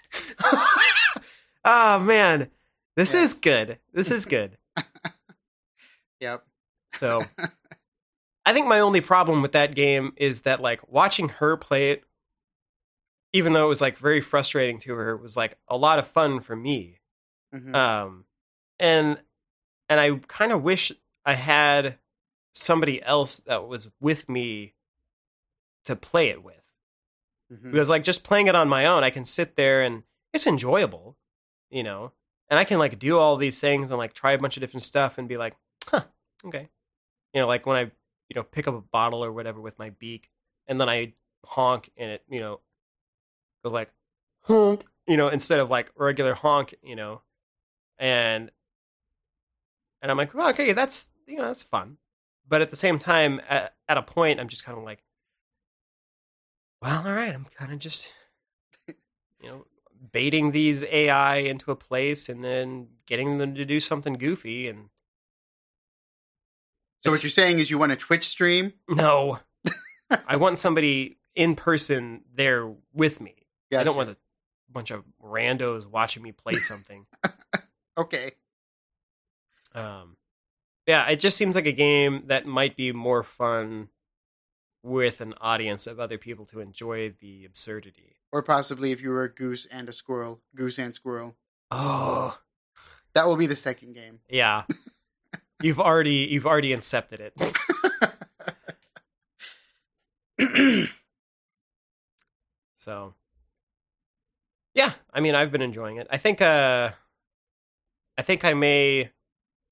oh man, this Yeah. is good. This is good. Yep. So I think my only problem with that game is that like watching her play it, even though it was like very frustrating to her, was like a lot of fun for me. Mhm. um and and i kind of wish i had somebody else that was with me to play it with Mhm. because like just playing it on my own i can sit there and it's enjoyable you know and i can like do all these things and like try a bunch of different stuff and be like huh okay. You know like when i you know pick up a bottle or whatever with my beak and then i honk and it you know goes like honk you know instead of like regular honk you know and and i'm like well, okay that's you know that's fun. But at the same time at, at a point i'm just kind of like well all right i'm kind of just you know baiting these ai into a place and then getting them to do something goofy and so what you're saying is you want a Twitch stream? no i want somebody in person there with me i don't want a bunch of randos watching me play something Okay. Um, yeah, it just seems like a game that might be more fun with an audience of other people to enjoy the absurdity. Or possibly if you were a goose and a squirrel, goose and squirrel. Oh, That will be the second game. yeah. you've already you've already incepted it. So, yeah, I mean, I've been enjoying it. I think, uh, I think I may.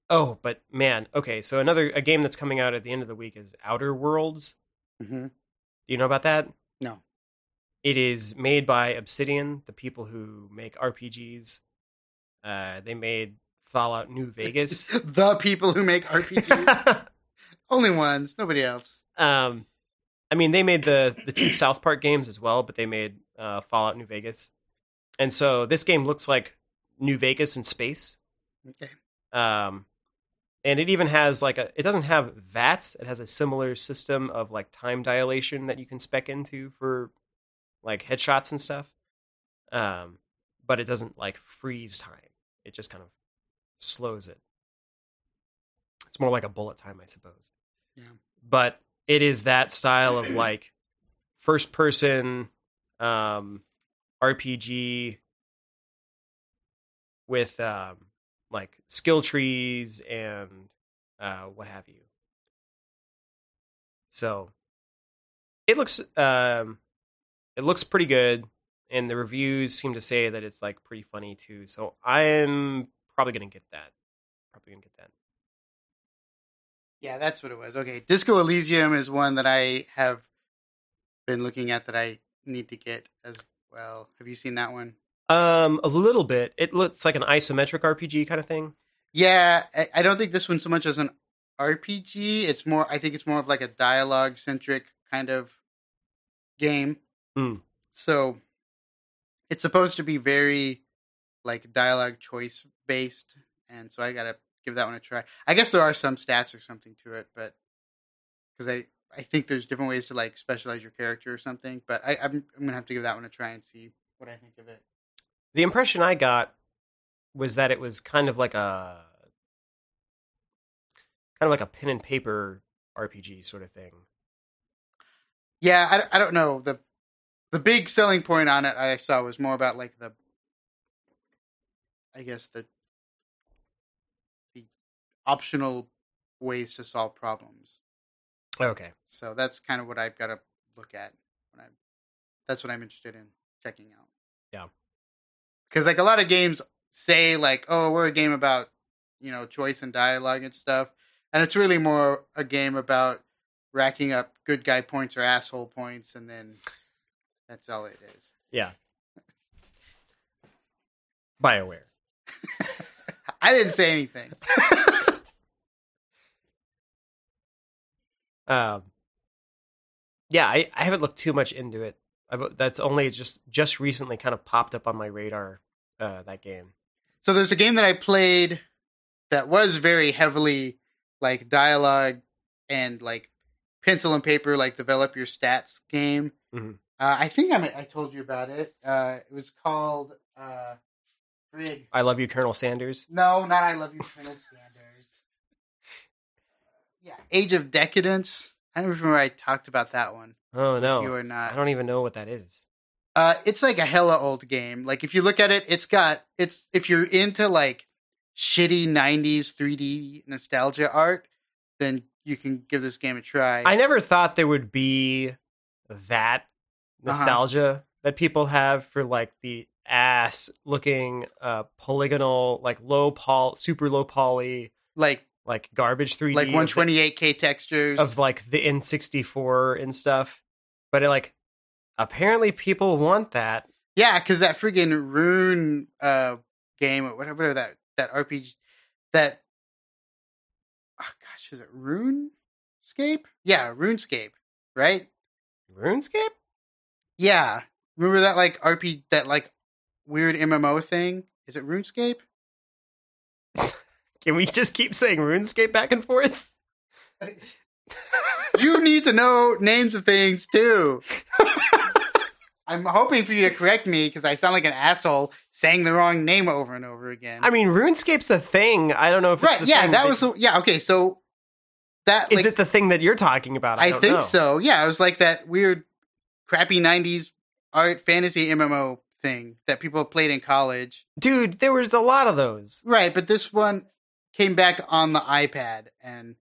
Oh, but man, okay. So another a game that's coming out at the end of the week is Outer Worlds. Hmm Do you know about that? No. It is made by Obsidian, the people who make RPGs. Uh, they made Fallout New Vegas. the people who make RPGs. Only ones, nobody else. um, I mean, they made the the two South Park games as well, but they made uh, Fallout New Vegas, and so this game looks like New Vegas in space. Okay. Um, and it even has like a. It doesn't have VATS. It has a similar system of like time dilation that you can spec into for like headshots and stuff. Um, but it doesn't like freeze time. It just kind of slows it. It's more like a bullet time, I suppose. Yeah. But it is that style of like first person um RPG with um like skill trees and uh what have you. So it looks um it looks pretty good and the reviews seem to say that it's like pretty funny too. So I'm probably to get that. Probably to get that. Yeah, that's what it was. Okay, Disco Elysium is one that I have been looking at that I need to get as well. Have you seen that one? Um, a little bit. It looks like an isometric RPG kind of thing. Yeah, I, I don't think this one so much as an RPG. It's more. I think it's more of like a dialogue centric kind of game. Hmm. So it's supposed to be very like dialogue choice based, and so I gotta give that one a try. I guess there are some stats or something to it, but because I I think there's different ways to like specialize your character or something. But I, I'm I'm gonna have to give that one a try and see what I think of it. The impression I got was that it was kind of like a kind of like a pen and paper RPG sort of thing. Yeah, I, I don't know the the big selling point on it I saw was more about like the I guess the the optional ways to solve problems. Okay. So that's kind of what I've got to look at when I that's what I'm interested in checking out. Yeah. Cuz like a lot of games say like, "Oh, we're a game about, you know, choice and dialogue and stuff." And it's really more a game about racking up good guy points or asshole points and then that's all it is. Yeah. BioWare. I didn't say anything. Um, yeah, I, I haven't looked too much into it. I've, that's only just just recently kind of popped up on my radar. Uh, that game. So there's a game that I played that was very heavily like dialogue and like pencil and paper, like develop your stats game. Mhm. Uh, I think I I told you about it. Uh, it was called uh, frig. I love you, Colonel Sanders. No, not I love you, Colonel Sanders. Yeah, Age of Decadence. I don't remember I talked about that one. Oh If you no, or I don't even know what that is. Uh, it's like a hella old game. Like if you look at it, it's got it's if you're into like shitty '90s 3D nostalgia art, then you can give this game a try. I never thought there would be that nostalgia that people have for like the ass looking uh polygonal like low poly super low poly like like garbage 3D, like 128k textures. of like the N64 and stuff. But it, like apparently people want that. yeah, because that friggin' Rune uh game or whatever that that RPG that oh gosh is it RuneScape? Yeah, RuneScape, right? RuneScape? Yeah. Remember that like RP that like weird MMO thing? Is it RuneScape? Can we just keep saying RuneScape back and forth? you need to know names of things too. I'm hoping for you to correct me because I sound like an asshole saying the wrong name over and over again. I mean, RuneScape's a thing. I don't know if it's right? the Yeah, thing that was the, yeah. Okay, so that Is like, it the thing that you're talking about? I, I think know. so. Yeah, it was like that weird, crappy '90s art fantasy MMO thing that people played in college. dude. There was a lot of those. Right, but this one came back on the iPad, and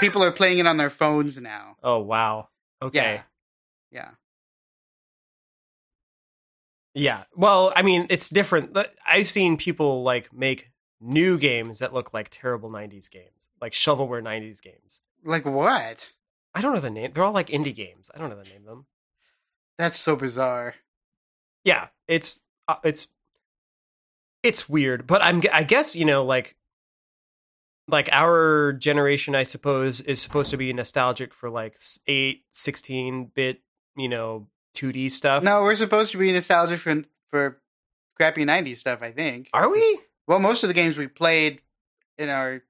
people are playing it on their phones now. Oh wow. Okay. Yeah, Yeah. Well, I mean, it's different. I've seen people like make new games that look like terrible 90s games, like shovelware 90s games. Like what? I don't know the name. They're all like indie games. I don't know the name of them. That's so bizarre. Yeah, it's uh, it's it's weird, but I'm I guess, you know, like like our generation I suppose is supposed to be nostalgic for like 8 16 bit, you know, 2D stuff. No, we're supposed to be nostalgic for for crappy '90s stuff. I think. Are we? Well, most of the games we played in our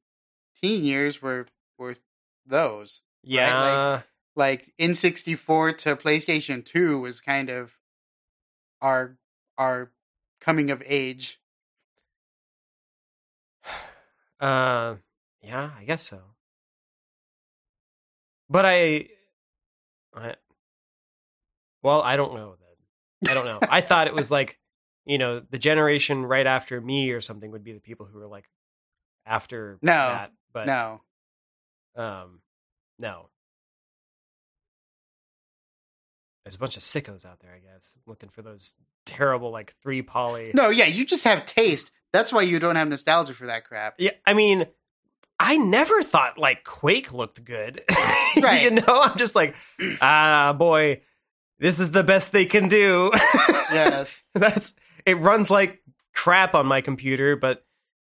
teen years were were those. Yeah. Like N64 to PlayStation 2 was kind of our our coming of age. Uh, yeah, I guess so. But I, I, well, I don't know then. I don't know. I thought it was like, you know, the generation right after me or something would be the people who were like after No, that. But no. um, no. There's a bunch of sickos out there, I guess, looking for those terrible like three poly. No, yeah, you just have taste. That's why you don't have nostalgia for that crap. Yeah, I mean, I never thought like Quake looked good. Right. you know, I'm just like, ah, boy, this is the best they can do. Yes. That's it runs like crap on my computer, but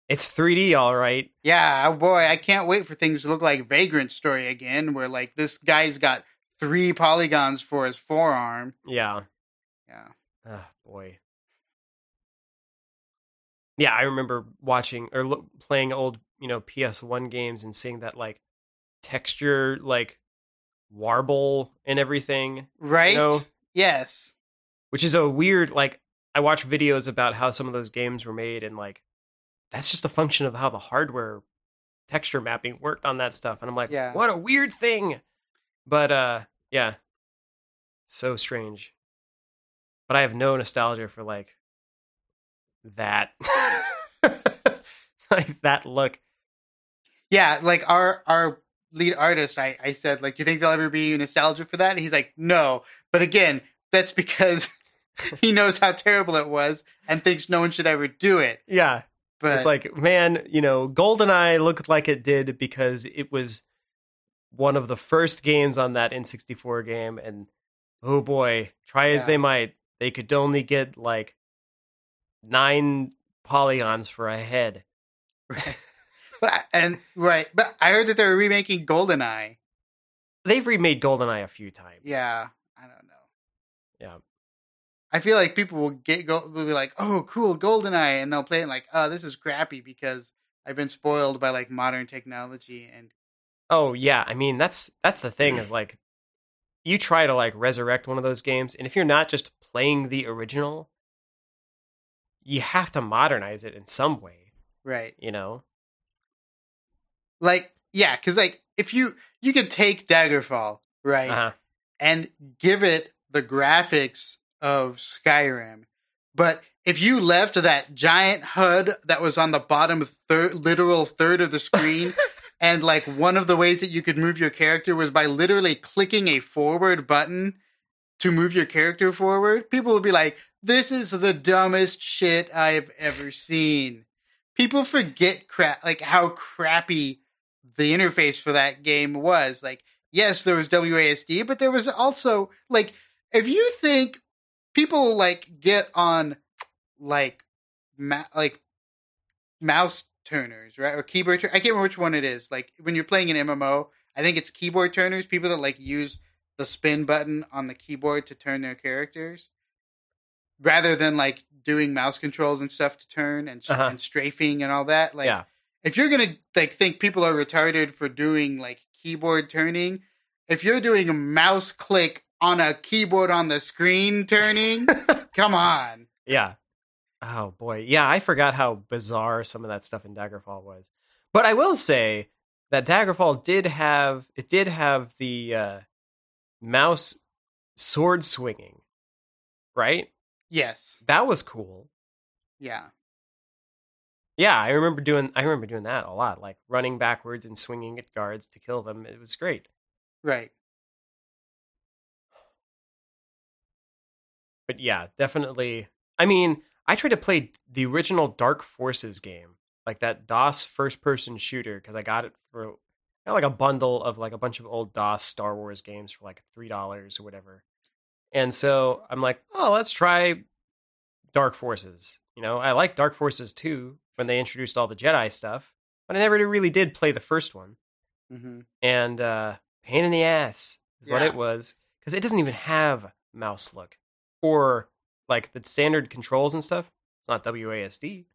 it's 3D all right. Yeah, oh boy, I can't wait for things to look like Vagrant Story again, where like this guy's got three polygons for his forearm. Yeah. Yeah. Ah, boy. Yeah, I remember watching or lo- playing old, you know, PS1 games and seeing that like texture, like warble and everything. Right? know? Yes. which is a weird like i watch videos about how some of those games were made and like that's just a function of how the hardware texture mapping worked on that stuff and i'm like Yeah. what a weird thing but uh yeah so strange but i have no nostalgia for like that like that look Yeah, like our our lead artist, I, I said, like, do you think there'll ever be nostalgia for that? And he's like, no. But again, that's because he knows how terrible it was and thinks no one should ever do it. yeah But it's like, man, you know, GoldenEye looked like it did because it was one of the first games on that N64 game, and oh boy, try as Yeah. they might, they could only get like nine polygons for a head. But I- and right, but I heard that they're remaking GoldenEye. They've remade GoldenEye a few times. Yeah, I don't know. Yeah. I feel like people will get go- will be like, "Oh, cool, GoldenEye," and they'll play it like, "Oh, this is crappy because I've been spoiled by like modern technology." And Oh yeah, I mean that's that's the thing is like you try to like resurrect one of those games, and if you're not just playing the original, you have to modernize it in some way. right, You know? Like yeah, because like if you you can take Daggerfall right Uh-huh. and give it the graphics of Skyrim, but if you left that giant HUD that was on the bottom third, literal third of the screen, and like one of the ways that you could move your character was by literally clicking a forward button to move your character forward, people would be like, "This is the dumbest shit I've ever seen." People forget crap like how crappy the interface for that game was. Like, yes, there was WASD, but there was also like if you think people like get on like ma- like mouse turners, right? Or keyboard tur- I can't remember which one it is. Like when you're playing an MMO, I think it's keyboard turners, people that like use the spin button on the keyboard to turn their characters rather than like doing mouse controls and stuff to turn and, Uh-huh. and strafing and all that. Like yeah. If you're gonna like think people are retarded for doing like keyboard turning, if you're doing a mouse click on a keyboard on the screen turning. Come on. Yeah. Oh boy. Yeah, I forgot how bizarre some of that stuff in Daggerfall was. But I will say that Daggerfall did have it did have the uh mouse sword swinging. Right? Yes. That was cool. Yeah. Yeah, I remember doing I remember doing that a lot, like running backwards and swinging at guards to kill them. It was great. Right. But yeah, definitely. I mean, I tried to play the original Dark Forces game, like that DOS first person shooter, because I got it for got like a bundle of like a bunch of old DOS Star Wars games for like three dollars or whatever. And so I'm like, oh, let's try Dark Forces. You know, I like Dark Forces 2 when they introduced all the Jedi stuff, but I never really did play the first one. hmm And uh, pain in the ass is what it was because it doesn't even have mouse look or like the standard controls and stuff. It's not WASD.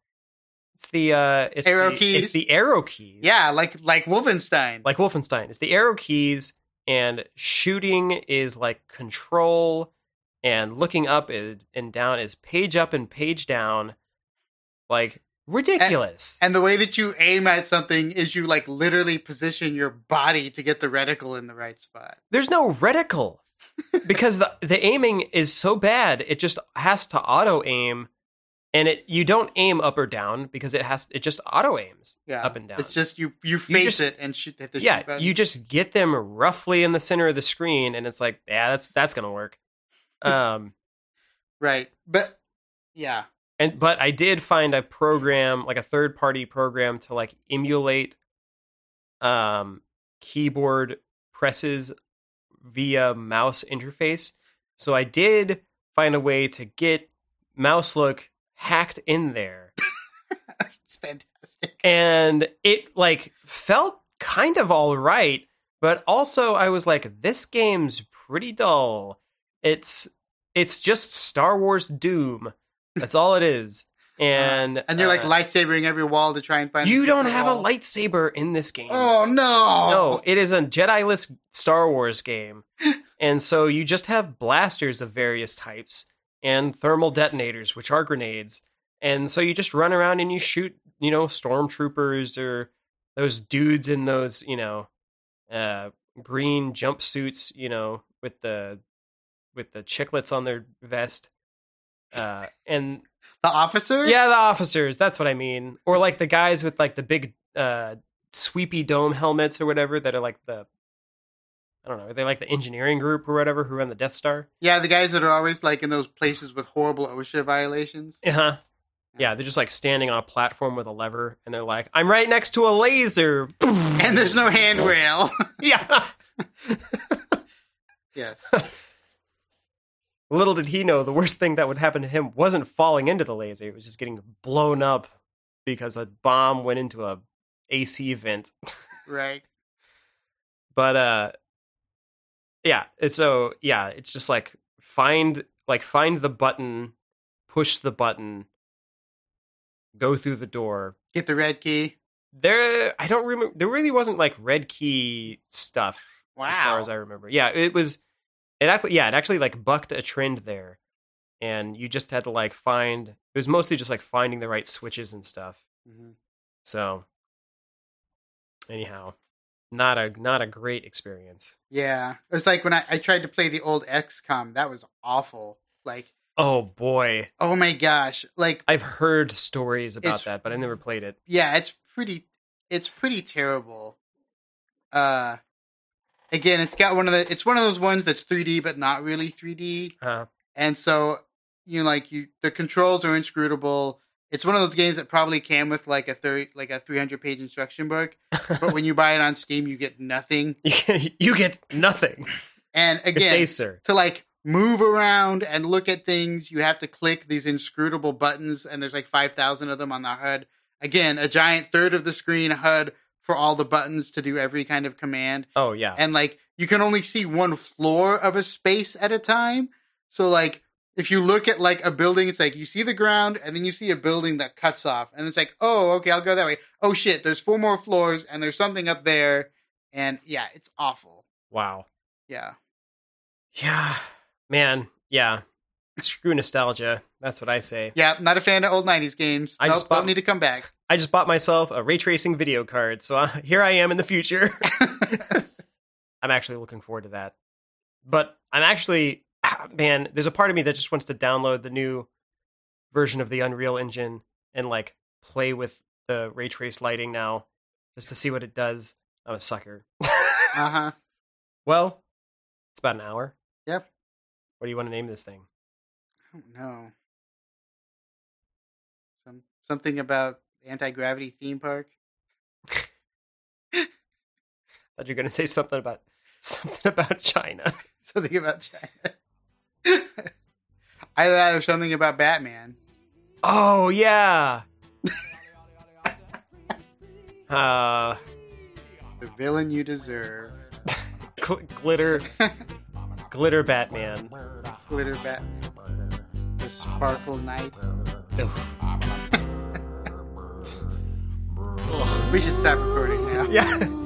It's the uh, it's Arrow the, keys. It's the arrow keys. Yeah, like like Wolfenstein. like Wolfenstein. It's the arrow keys, and shooting is like control, and looking up is, and down is page up and page down. Like ridiculous. and the way that you aim at something is you like literally position your body to get the reticle in the right spot. There's no reticle because the the aiming is so bad. It just has to auto aim, and it you don't aim up or down because it has it just auto aims Yeah, up and down. It's just you you face just- it and shoot hit the shoot yeah, button. you just get them roughly in the center of the screen, and it's like, yeah, that's that's gonna work. Um, right, but yeah, and but I did find a program, like a third party program, to like emulate um keyboard presses via mouse interface. So I did find a way to get mouse look hacked in there. it's fantastic. and it like felt kind of all right but also i was like this game's pretty dull it's it's just star wars doom that's all it is. And And you're like uh, lightsabering every wall to try and find. you don't have a lightsaber in this game. Oh no! no it is a jedi-less star wars game. And so you just have blasters of various types and thermal detonators which are grenades. And so you just run around and you shoot you know stormtroopers or those dudes in those you know uh green jumpsuits you know with the with the chiclets on their vest uh and The officers? yeah, the officers. That's what I mean. Or like the guys with like the big uh sweepy dome helmets or whatever that are like the I don't know, are they like the engineering group or whatever who run the Death Star? Yeah, the guys that are always like in those places with horrible OSHA violations. Uh-huh. Yeah, they're just like standing on a platform with a lever and they're like, I'm right next to a laser. And there's no handrail. yeah. yes. Little did he know the worst thing that would happen to him wasn't falling into the laser, it was just getting blown up because a bomb went into a AC vent. Right. but uh yeah it's so yeah it's just like find like find the button push the button go through the door Get the red key. there i don't remember there really wasn't like red key stuff as far as i remember yeah it was it actually yeah it actually like bucked a trend there and you just had to like find it was mostly just like finding the right switches and stuff Mhm. so anyhow not a not a great experience Yeah. It was like when I, I tried to play the old XCOM. That was awful. Like, Oh boy, oh my gosh. Like, I've heard stories about that, but I never played it. yeah, it's pretty it's pretty terrible. Uh again, it's got one of the it's one of those ones that's 3D but not really 3D. Uh, And so, you know, like you the controls are inscrutable. It's one of those games that probably came with like a 30 like a 300 page instruction book, but when you buy it on Steam you get nothing. you get nothing. And again, day, sir. to like move around and look at things, you have to click these inscrutable buttons, and there's like 5,000 of them on the HUD. Again, a giant third of the screen HUD for all the buttons to do every kind of command. Oh yeah, And like, you can only see one floor of a space at a time. So, like, if you look at like a building, it's like you see the ground and then you see a building that cuts off. And it's like, oh, okay, I'll go that way. Oh shit, there's four more floors and there's something up there. And yeah, it's awful. wow. Yeah. Yeah, man. Yeah. Screw nostalgia. That's what I say. Yeah, not a fan of old '90s games. I nope, just bought- don't need to come back. I just bought myself a ray tracing video card, so uh, here I am in the future. I'm actually looking forward to that. But I'm actually, man, there's a part of me that just wants to download the new version of the Unreal Engine and like play with the ray trace lighting now, just to see what it does. I'm a sucker. uh huh. well, it's about an hour. Yep. What do you want to name this thing? I don't know. Some something about anti gravity theme park. thought you were going to say something about something about China. Something about China. I thought it was something about Batman. Oh yeah. uh, The villain you deserve. gl- glitter, glitter Batman. Glitter Bat. The Sparkle Knight. Oof. We should stop recording now. Yeah.